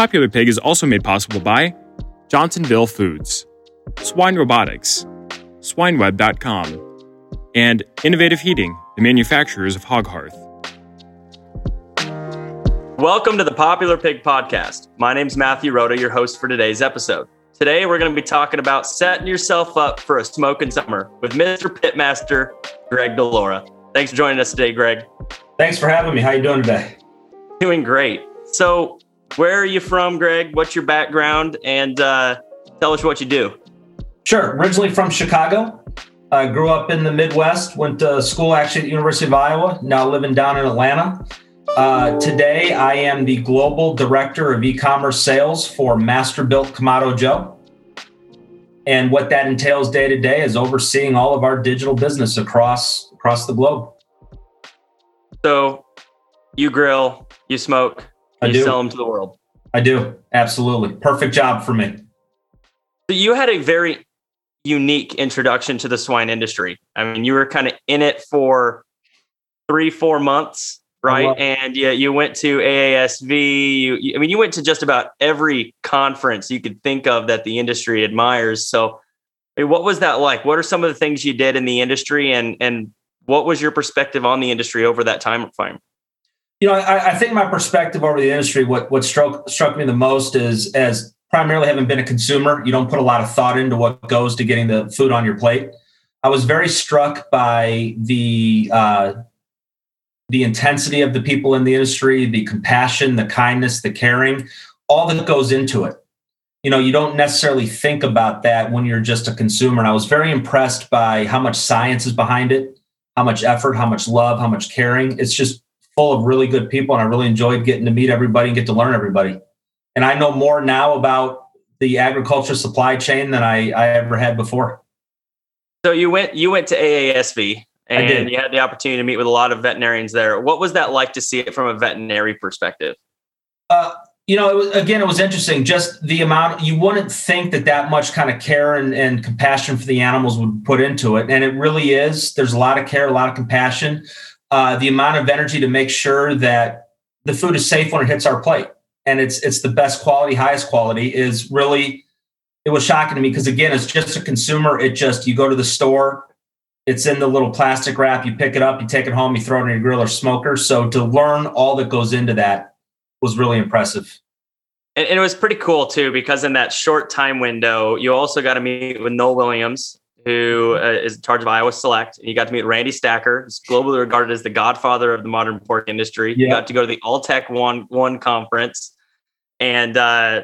Popular Pig is also made possible by Johnsonville Foods, Swine Robotics, SwineWeb.com, and Innovative Heating, the manufacturers of Hog Hearth. Welcome to the Popular Pig Podcast. My name's Matthew Rota, your host for today's episode. Today, we're going to be talking about setting yourself up for a smoking summer with Mr. Pitmaster Greg Delora. Thanks for joining us today, Greg. Thanks for having me. How you doing today? Doing great. So, where are you from, Greg? What's your background? And uh, tell us what you do. Sure. Originally from Chicago. I grew up in the Midwest, went to school actually at the University of Iowa, now living down in Atlanta. Uh, today, I am the Global Director of E-commerce Sales for Masterbuilt Kamado Joe. And what that entails day to day is overseeing all of our digital business across across the globe. So, you grill, you smoke, I you do. sell them to the world. I do. Absolutely. Perfect job for me. So you had a very unique introduction to the swine industry. I mean, you were kind of in it for three, four months, oh, right? was. And yeah, you went to AASV. You, you- I mean, you went to just about every conference you could think of that the industry admires. So, I mean, what was that like? What are some of the things you did in the industry, and and what was your perspective on the industry over that time frame? You know, I, I think my perspective over the industry, what what struck struck me the most is as primarily having been a consumer, you don't put a lot of thought into what goes to getting the food on your plate. I was very struck by the uh, the intensity of the people in the industry, the compassion, the kindness, the caring, all that goes into it. You know, you don't necessarily think about that when you're just a consumer. And I was very impressed by how much science is behind it, how much effort, how much love, how much caring. It's just full of really good people and I really enjoyed getting to meet everybody and get to learn everybody. And I know more now about the agriculture supply chain than I, I ever had before. So you went you went to AASV and you had the opportunity to meet with a lot of veterinarians there. What was that like to see it from a veterinary perspective? Uh, you know, it was, again, it was interesting. Just the amount you wouldn't think that that much kind of care and, and compassion for the animals would put into it, and it really is. There's a lot of care, a lot of compassion. Uh, the amount of energy to make sure that the food is safe when it hits our plate, and it's it's the best quality, highest quality, is really. It was shocking to me because again, it's just a consumer. It just you go to the store, it's in the little plastic wrap. You pick it up, you take it home, you throw it in your grill or smoker. So to learn all that goes into that was really impressive. And, and it was pretty cool too, because in that short time window, you also got to meet with Noel Williams, who uh, is in charge of Iowa Select. And you got to meet Randy Stacker, who's globally regarded as the godfather of the modern pork industry. You got to go to the Alltech One One conference, and uh,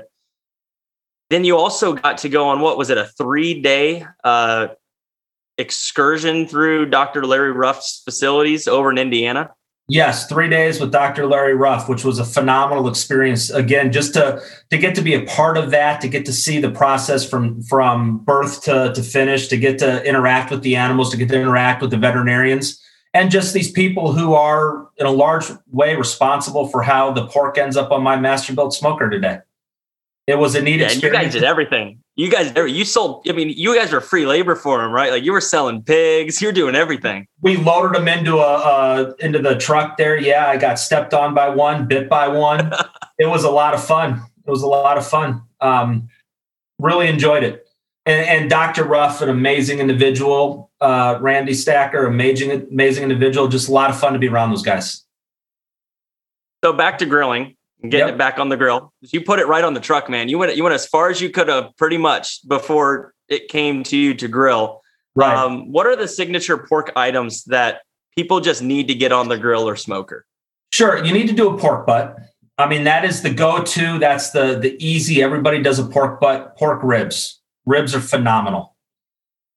then you also got to go on what was it a three day uh, excursion through Dr. Larry Ruff's facilities over in Indiana. Yes, three days with Dr. Larry Ruff, which was a phenomenal experience. Again, just to to get to be a part of that, to get to see the process from from birth to, to finish, to get to interact with the animals, to get to interact with the veterinarians, and just these people who are in a large way responsible for how the pork ends up on my Masterbuilt smoker today. It was a neat Yeah, and you guys did everything. You guys, you sold. I mean, you guys were free labor for him, right? Like you were selling pigs. You're doing everything. we loaded them into a uh, into the truck there. Yeah, I got stepped on by one, bit by one. it was a lot of fun. It was a lot of fun. Um, really enjoyed it. And, and Dr. Ruff, an amazing individual. Uh, Randy Stacker, amazing amazing individual. Just a lot of fun to be around those guys. So back to grilling getting Yep. it back on the grill. You put it right on the truck, man. You went you went as far as you could have, pretty much before it came to you to grill. Right. Um, what are the signature pork items that people just need to get on the grill or smoker? Sure, you need to do a pork butt. I mean, that is the go-to. That's the the easy. Everybody does a pork butt. Pork ribs. Ribs are phenomenal.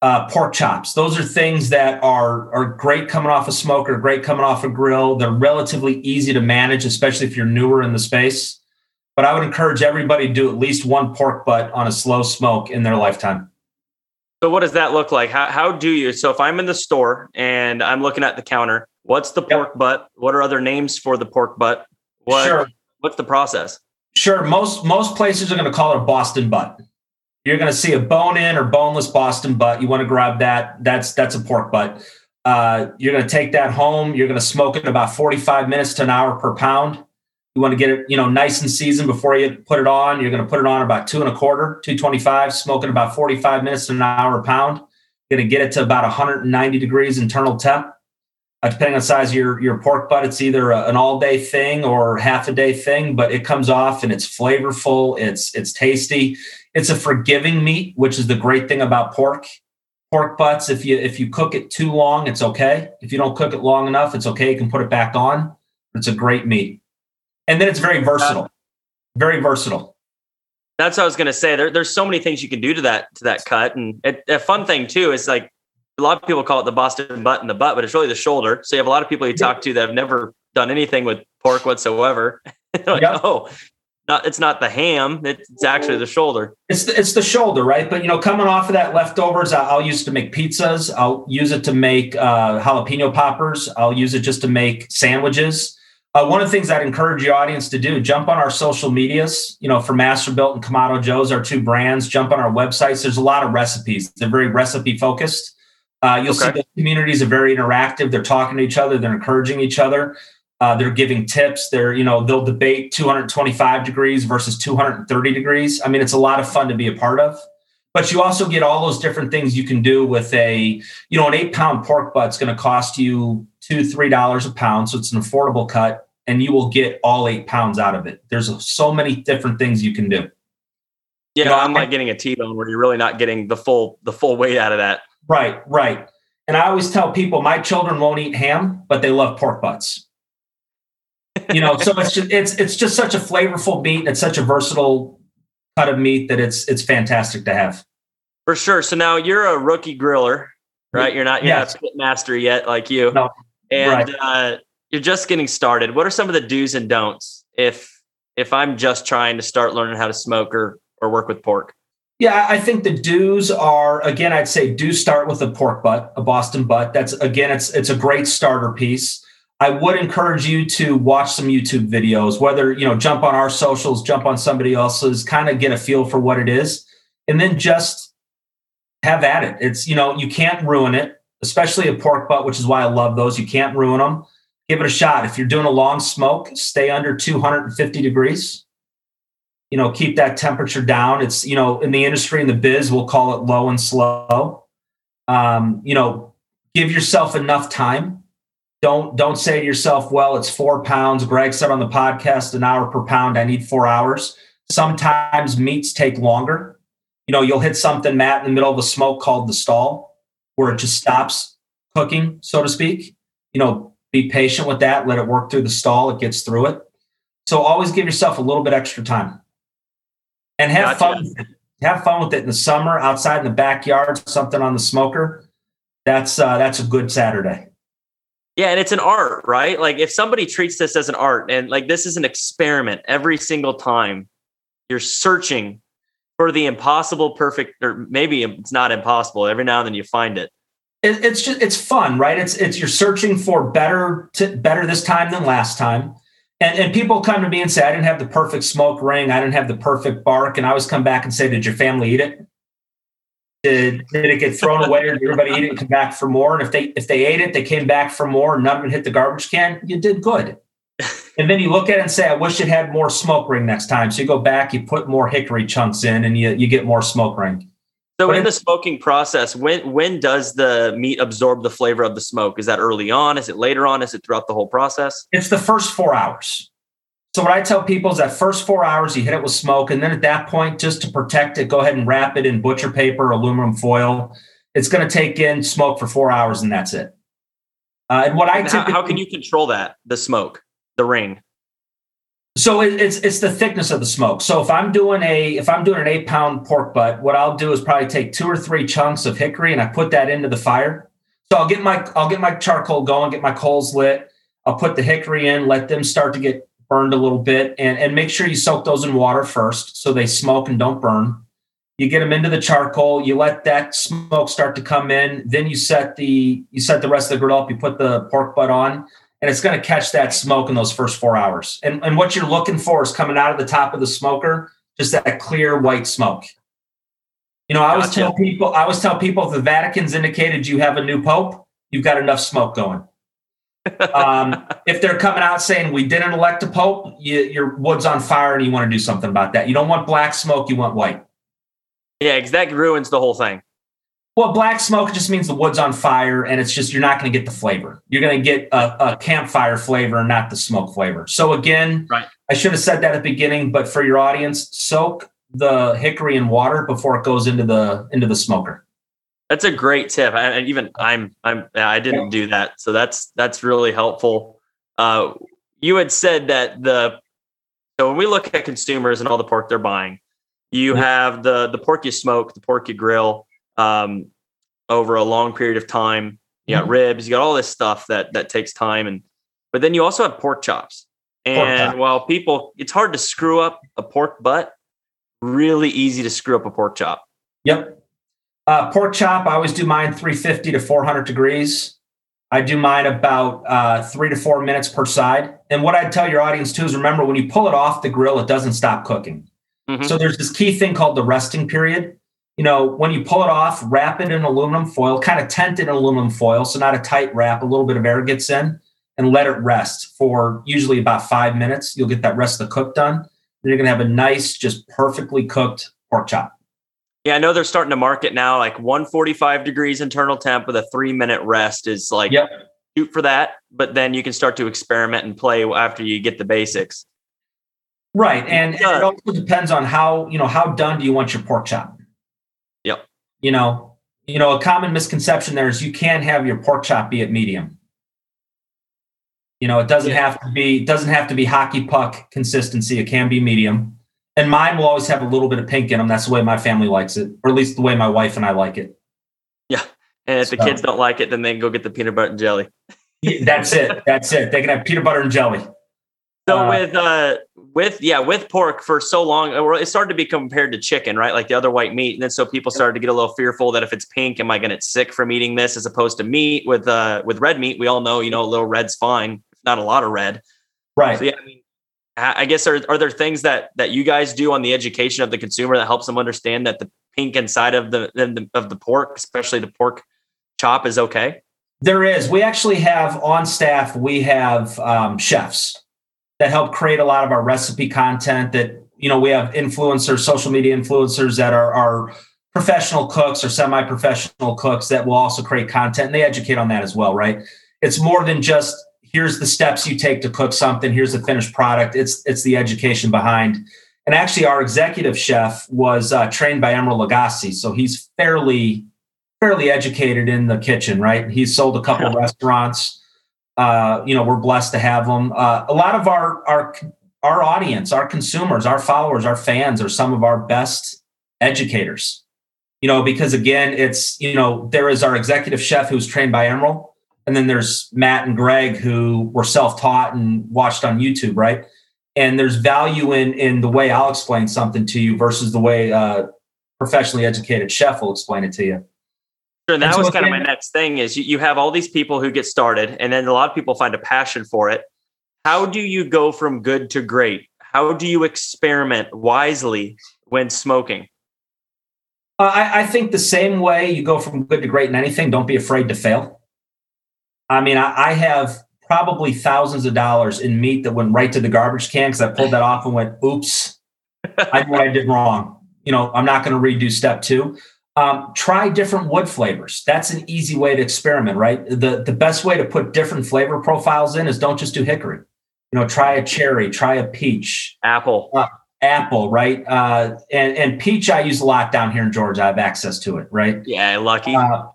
Uh, pork chops. Those are things that are are great coming off a smoker, great coming off a grill. They're relatively easy to manage, especially if you're newer in the space. but I would encourage everybody to do at least one pork butt on a slow smoke in their lifetime. So what does that look like? How how do you? So if I'm in the store and I'm looking at the counter, what's the pork yep. butt? What are other names for the pork butt? What, sure. What's the process? Sure. Most most places are going to call it a Boston butt. You're going to see a bone in or boneless Boston butt. You want to grab that. That's that's a pork butt. Uh, you're going to take that home. You're going to smoke it about 45 minutes to an hour per pound. You want to get it, you know, nice and seasoned before you put it on. You're going to put it on about two and a quarter, 225, smoking about 45 minutes to an hour a pound. You're going to get it to about 190 degrees internal temp. Uh, depending on size of your, your pork butt, it's either a, an all day thing or half a day thing, but it comes off and it's flavorful. It's, it's tasty. It's a forgiving meat, which is the great thing about pork. Pork butts, if you, if you cook it too long, it's okay. If you don't cook it long enough, it's okay. You can put it back on. It's a great meat and then it's very versatile, very versatile. That's what I was going to say. There, there's so many things you can do to that to that cut, and it, a fun thing too is like a lot of people call it the Boston butt and the butt, but it's really the shoulder. So you have a lot of people you talk to that have never done anything with pork whatsoever. like, yep. oh, not it's not the ham; it's actually the shoulder. It's the, it's the shoulder, right? But you know, coming off of that leftovers, I'll use it to make pizzas. I'll use it to make uh, jalapeno poppers. I'll use it just to make sandwiches. Uh, one of the things I'd encourage your audience to do, jump on our social medias, you know, for Masterbuilt and Kamado Joe's, our two brands, jump on our websites. There's a lot of recipes. They're very recipe focused. Uh, you'll okay. see the communities are very interactive. They're talking to each other. They're encouraging each other. Uh, they're giving tips. They're, you know, they'll debate 225 degrees versus 230 degrees. I mean, it's a lot of fun to be a part of. But you also get all those different things you can do with a, you know, an eight pound pork butt's going to cost you two, three dollars a pound. So it's an affordable cut and you will get all eight pounds out of it. There's so many different things you can do. Yeah, you know, I'm like getting a T-bone where you're really not getting the full the full weight out of that. Right, right. And I always tell people my children won't eat ham, but they love pork butts. You know, so it's just it's it's just such a flavorful meat. It's such a versatile cut of meat that it's it's fantastic to have. For sure. So now you're a rookie griller, right? You're not you're yes. not master yet like you. No. And right. uh, you're just getting started. What are some of the do's and don'ts if if I'm just trying to start learning how to smoke or or work with pork? Yeah, I think the do's are again, I'd say do start with a pork butt, a Boston butt. That's again, it's it's a great starter piece. I would encourage you to watch some YouTube videos, whether you know, jump on our socials, jump on somebody else's, kind of get a feel for what it is, and then just have at it. It's you know, you can't ruin it, especially a pork butt, which is why I love those. You can't ruin them give it a shot. If you're doing a long smoke, stay under 250 degrees. You know, keep that temperature down. It's, you know, in the industry, in the biz, we'll call it low and slow. Um, you know, give yourself enough time. Don't don't say to yourself, well, it's four pounds. Greg said on the podcast, an hour per pound. I need four hours. Sometimes meats take longer. You know, you'll hit something, Matt, in the middle of a smoke called the stall, where it just stops cooking, so to speak. You know, be patient with that. Let it work through the stall. It gets through it. So always give yourself a little bit extra time and have gotcha. fun. Have fun with it in the summer, outside in the backyard, something on the smoker. That's uh, that's a good Saturday. Yeah, and it's an art, right? Like if somebody treats this as an art and like this is an experiment every single time, you're searching for the impossible perfect, or maybe it's not impossible. Every now and then you find it it, it's just it's fun, right? It's it's you're searching for better to, better this time than last time. And, and people come to me and say, I didn't have the perfect smoke ring. I didn't have the perfect bark. And I always come back and say, Did your family eat it? Did, did it get thrown away or did everybody eat it and come back for more? And if they if they ate it, they came back for more and none of it hit the garbage can, you did good. And then you look at it and say, I wish it had more smoke ring next time. So you go back, you put more hickory chunks in and you, you get more smoke ring. So in the smoking process, when when does the meat absorb the flavor of the smoke? Is that early on? Is it later on? Is it throughout the whole process? It's the first four hours. So what I tell people is that first four hours you hit it with smoke, and then at that point, just to protect it, go ahead and wrap it in butcher paper, aluminum foil. It's going to take in smoke for four hours, and that's it. Uh, and what I typically, how, how can you control that? The smoke, the ring. So it, it's it's the thickness of the smoke. So if I'm doing a if I'm doing an eight pound pork butt, what I'll do is probably take two or three chunks of hickory and I put that into the fire. So I'll get my I'll get my charcoal going, get my coals lit. I'll put the hickory in, let them start to get burned a little bit, and, and make sure you soak those in water first so they smoke and don't burn. You get them into the charcoal. You let that smoke start to come in. Then you set the you set the rest of the grill up. You put the pork butt on, and it's going to catch that smoke in those first four hours. And and what you're looking for is coming out of the top of the smoker, just that clear white smoke. You know, I always tell people, I always tell people if the Vatican's indicated you have a new pope, you've got enough smoke going. Um, if they're coming out saying we didn't elect a pope, you, your wood's on fire and you want to do something about that. You don't want black smoke, you want white. Yeah, because that ruins the whole thing. Well, black smoke just means the wood's on fire and it's just, you're not going to get the flavor. You're going to get a, a, campfire flavor, not the smoke flavor. So, again, right. I should have said that at the beginning, but for your audience, soak the hickory in water before it goes into the into the smoker. That's a great tip. And even I'm I'm I didn't do that, so that's that's really helpful. Uh, you had said that the so when we look at consumers and all the pork they're buying, you have the the pork you smoke, the pork you grill um, over a long period of time. You got mm-hmm. ribs, you got all this stuff that that takes time, and but then you also have pork chops. And pork while people, it's hard to screw up a pork butt really easy to screw up a pork chop. Yep. Uh, pork chop, I always do mine 350 to 400 degrees. I do mine about uh, three to four minutes per side. And what I'd tell your audience too is remember when you pull it off the grill, it doesn't stop cooking. Mm-hmm. So there's this key thing called the resting period. You know, when you pull it off, wrap it in aluminum foil, kind of tent it in aluminum foil. So not a tight wrap, a little bit of air gets in and let it rest for usually about five minutes. You'll get that rest of the cook done Then you're going to have a nice, just perfectly cooked pork chop. Yeah, I know they're starting to market now, like 145 degrees internal temp with a three minute rest is like yep. shoot for that. But then you can start to experiment and play after you get the basics. Right, and, and it uh, also depends on how you know how done do you want your pork chop. Yep. You know, you know, a common misconception there is you can't have your pork chop be at medium. You know, it doesn't yeah. have to be doesn't have to be hockey puck consistency. It can be medium. And mine will always have a little bit of pink in them. That's the way my family likes it, or at least the way my wife and I like it. Yeah. And if so, the kids don't like it, then they can go get the peanut butter and jelly. that's it. That's it. They can have peanut butter and jelly. So uh, with uh with yeah with pork for so long, it started to be compared to chicken, right? Like the other white meat, and then so people started to get a little fearful that if it's pink, am I going to get sick from eating this as opposed to meat? With uh with red meat, we all know you know a little red's fine not a lot of red. Right. So yeah, I mean, I guess are are there things that that you guys do on the education of the consumer that helps them understand that the pink inside of the of the pork, especially the pork chop, is okay? There is. We actually have on staff. We have um, chefs that help create a lot of our recipe content. That you know, we have influencers, social media influencers that are are professional cooks or semi-professional cooks that will also create content and they educate on that as well right it's more than just here's the steps you take to cook something here's the finished product. It's it's the education behind. And actually our executive chef was uh, trained by emeril lagasse so he's fairly fairly educated in the kitchen right? He's sold a couple yeah. restaurants. Uh, you know we're blessed to have him. Uh, a lot of our our our audience our consumers our followers our fans are some of our best educators. You know because again it's you know there is our executive chef who's trained by emeril and then there's Matt and Greg who were self-taught and watched on YouTube, right? And there's value in in the way I'll explain something to you versus the way a professionally educated chef will explain it to you. Sure, and that and was kind of my next thing is you, you have all these people who get started, and then a lot of people find a passion for it. How do you go from good to great? How do you experiment wisely when smoking? Uh, I, I think the same way you go from good to great in anything. Don't be afraid to fail I mean, I, I have probably thousands of dollars in meat that went right to the garbage can because I pulled that off and went, oops, I know I did wrong. You know, I'm not going to redo step two. Um, try different wood flavors. That's an easy way to experiment, right? The the best way to put different flavor profiles in is don't just do hickory. You know, try a cherry, try a peach, apple, uh, apple, right? Uh, and and peach I use a lot down here in Georgia. I have access to it, right? Yeah, lucky. Uh,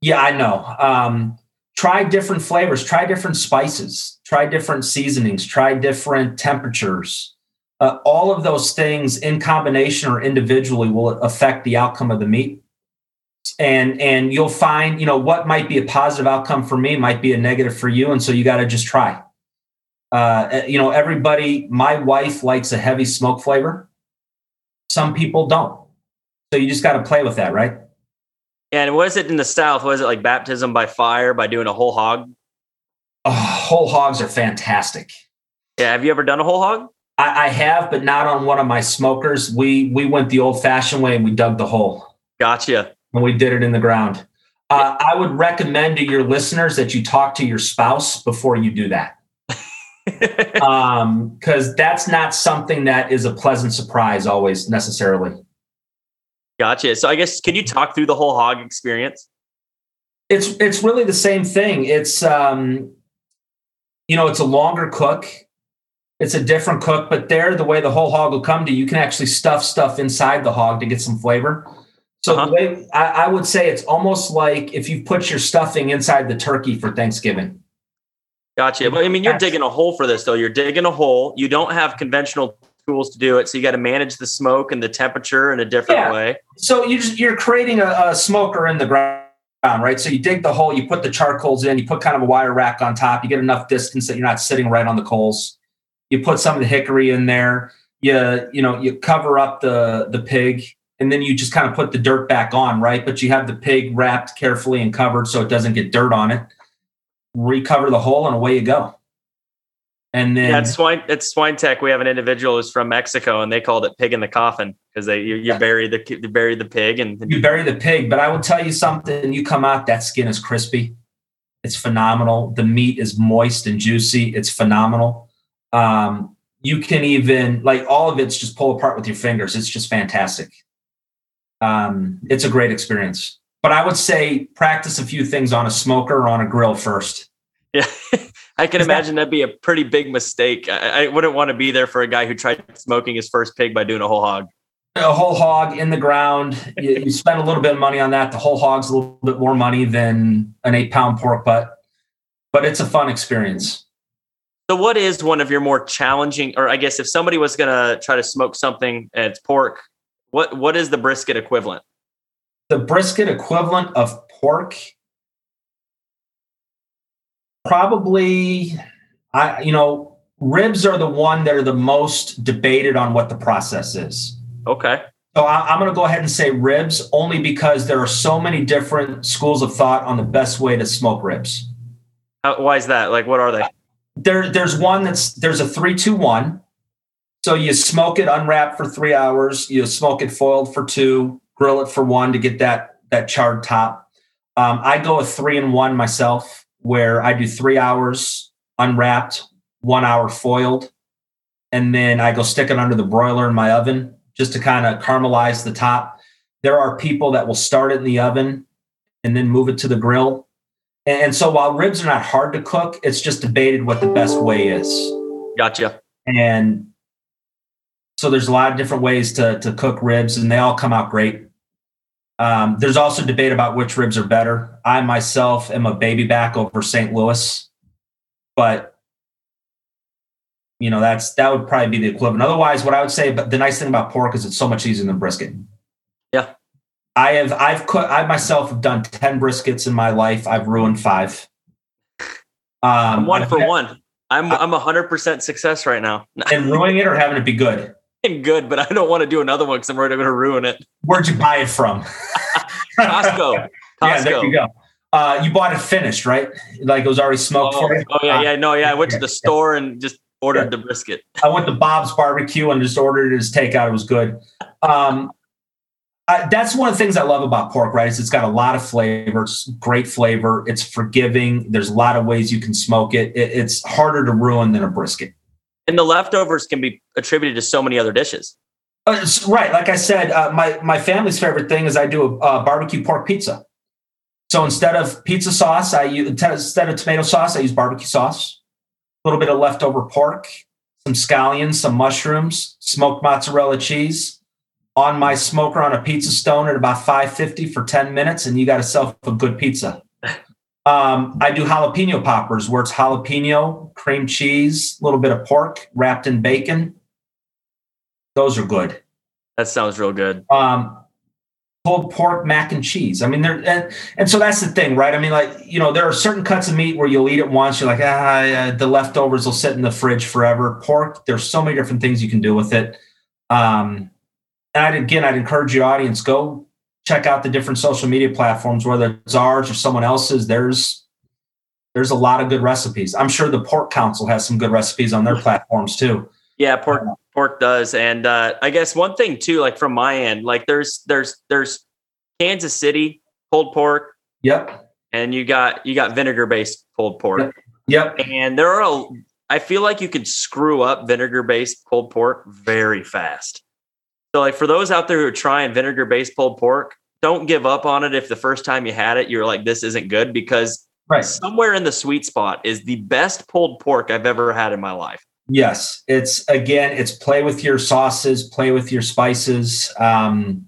yeah, I know. Um, try different flavors, try different spices, try different seasonings, try different temperatures. Uh, all of those things in combination or individually will affect the outcome of the meat. And and you'll find, you know, what might be a positive outcome for me might be a negative for you. And so you got to just try. Uh, you know, everybody, my wife likes a heavy smoke flavor. Some people don't. So you just got to play with that, right? And was it in the South? Was it like baptism by fire by doing a whole hog? Oh, whole hogs are fantastic. Yeah. Have you ever done a whole hog? I, I have, but not on one of my smokers. We we went the old fashioned way and we dug the hole. Gotcha. And we did it in the ground. Uh, I would recommend to your listeners that you talk to your spouse before you do that. um, because that's not something that is a pleasant surprise always necessarily. Gotcha. So I guess can you talk through the whole hog experience? It's it's really the same thing. It's um, you know, it's a longer cook. It's a different cook, but there, the way the whole hog will come to, you can actually stuff stuff inside the hog to get some flavor. So uh-huh. the way I, I would say it's almost like if you put your stuffing inside the turkey for Thanksgiving. Gotcha. But I mean, you're digging a hole for this, though. You're digging a hole. You don't have conventional tools to do it, so you got to manage the smoke and the temperature in a different yeah. way. So you just, you're creating a, a smoker in the ground right? So you dig the hole, you put the charcoals in, you put kind of a wire rack on top, you get enough distance that you're not sitting right on the coals. You put some of the hickory in there. You you know you cover up the the pig, and then you just kind of put the dirt back on, right? But you have the pig wrapped carefully and covered so it doesn't get dirt on it. Recover the hole, and away you go. And then yeah, at swine at Swine-Tech, we have an individual who's from Mexico, and they called it "pig in the coffin" because they you, you yeah. bury the you bury the pig and you bury the pig. But I will tell you something: you come out, that skin is crispy. It's phenomenal. The meat is moist and juicy. It's phenomenal. Um, you can even like all of it's just pull apart with your fingers. It's just fantastic. Um, it's a great experience. But I would say practice a few things on a smoker or on a grill first. Yeah. I can Is imagine that, would be a pretty big mistake. I, I, wouldn't want to be there for a guy who tried smoking his first pig by doing a whole hog. A whole hog in the ground. you, you spend a little bit of money on that. The whole hog's a little bit more money than an eight pound pork butt, but it's a fun experience. So, what is one of your more challenging, or I guess if somebody was going to try to smoke something and it's pork, what what is the brisket equivalent? The brisket equivalent of pork probably I you know ribs are the one that are the most debated on what the process is. Okay. So I, am going to go ahead and say ribs only because there are so many different schools of thought on the best way to smoke ribs. How, why is that? Like, what are they? There, there's one that's there's a three two one. So you smoke it unwrapped for three hours. You smoke it foiled for two. Grill it for one to get that that charred top. Um, I go a three and one myself where I do three hours unwrapped, one hour foiled, and then I go stick it under the broiler in my oven just to kind of caramelize the top. There are people that will start it in the oven and then move it to the grill. And so while ribs are not hard to cook, it's just debated what the best way is. Gotcha. And so there's a lot of different ways to, to cook ribs, and they all come out great. Um, there's also debate about which ribs are better. I myself am a baby back over St. Louis, but you know that's that would probably be the equivalent. Otherwise, what I would say, but the nice thing about pork is it's so much easier than brisket. Yeah, I have I've cooked I myself have done ten briskets in my life. I've ruined five. Um, I'm one for had, one. I'm I'm hundred percent success right now. and ruining it or having it be good good, but I don't want to do another one because I'm worried I'm going to ruin it. Where'd you buy it from? Costco. Costco. Yeah, there you go. Uh, you bought it finished, right? Like it was already smoked oh, for you. Oh yeah, yeah, no, yeah. I went to the store and just ordered yeah. the brisket. I went to Bob's Barbecue and just ordered it as takeout. It was good. Um, I, that's one of the things I love about pork, right? Is it's got a lot of flavor. It's great flavor. It's forgiving. There's a lot of ways you can smoke it. it it's harder to ruin than a brisket and the leftovers can be attributed to so many other dishes. Uh, right, like I said, uh, my my family's favorite thing is I do a, a, barbecue pork pizza. So instead of pizza sauce, I use instead of tomato sauce, I use barbecue sauce. A little bit of leftover pork, some scallions, some mushrooms, smoked mozzarella cheese on my smoker on a pizza stone at about 550 for 10 minutes, and you got yourself a good pizza. Um, I do jalapeno poppers where it's jalapeno, cream cheese, a little bit of pork wrapped in bacon. Those are good. That sounds real good. Um, pulled pork mac and cheese. I mean, there and, and so that's the thing, right? I mean, like you know, there are certain cuts of meat where you'll eat it once, you're like, ah, the leftovers will sit in the fridge forever. Pork, there's so many different things you can do with it. Um, and I'd, again, I'd encourage your audience go check out the different social media platforms, whether it's ours or someone else's. There's there's a lot of good recipes. I'm sure the Pork Council has some good recipes on their platforms too. Yeah, pork pork does, and uh, I guess one thing too, like from my end, like there's there's there's Kansas City pulled pork. Yep. And you got you got vinegar based pulled pork. Yep. And there are a, I feel like you could screw up vinegar based pulled pork very fast. So like for those out there who are trying vinegar based pulled pork, don't give up on it if the first time you had it you're like this isn't good because right. somewhere in the sweet spot is the best pulled pork I've ever had in my life. Yes, it's again, it's play with your sauces, play with your spices. Um,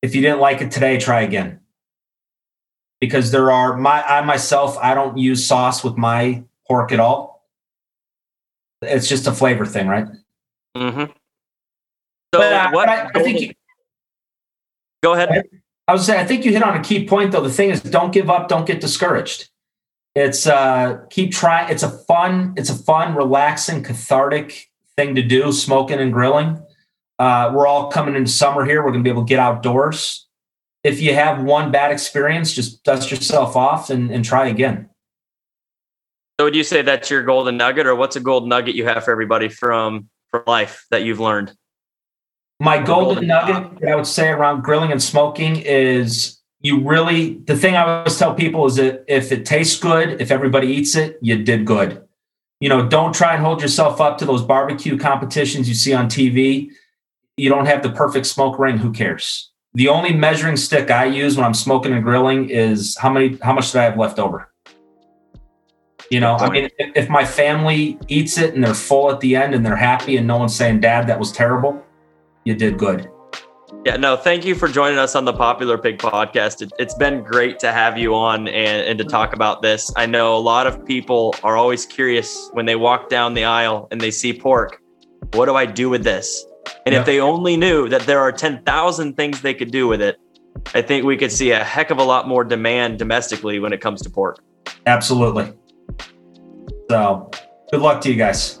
if you didn't like it today, try again. Because there are my I myself, I don't use sauce with my pork at all. It's just a flavor thing, right? Mm-hmm. So but, uh, what? I, I think you, go ahead. I was saying, I think you hit on a key point though. The thing is, don't give up, don't get discouraged. It's uh keep trying. It's a fun, it's a fun, relaxing, cathartic thing to do, smoking and grilling. Uh, we're all coming into summer here. We're gonna be able to get outdoors. If you have one bad experience, just dust yourself off and, and try again. So would you say that's your golden nugget, or what's a golden nugget you have for everybody from for life that you've learned? My golden nugget that I would say around grilling and smoking is you really the thing I always tell people is that if it tastes good, if everybody eats it, you did good. You know, don't try and hold yourself up to those barbecue competitions you see on TV. You don't have the perfect smoke ring, who cares? The only measuring stick I use when I'm smoking and grilling is how many how much did I have left over? You know, I mean, if, if my family eats it and they're full at the end and they're happy and no one's saying, Dad, that was terrible, you did good. Yeah, no, thank you for joining us on the Popular Pig podcast. It, has been great to have you on and, and to talk about this. I know a lot of people are always curious when they walk down the aisle and they see pork. What do I do with this? And if they only knew that there are 10,000 things they could do with it, I think we could see a heck of a lot more demand domestically when it comes to pork. Absolutely. So, good luck to you guys.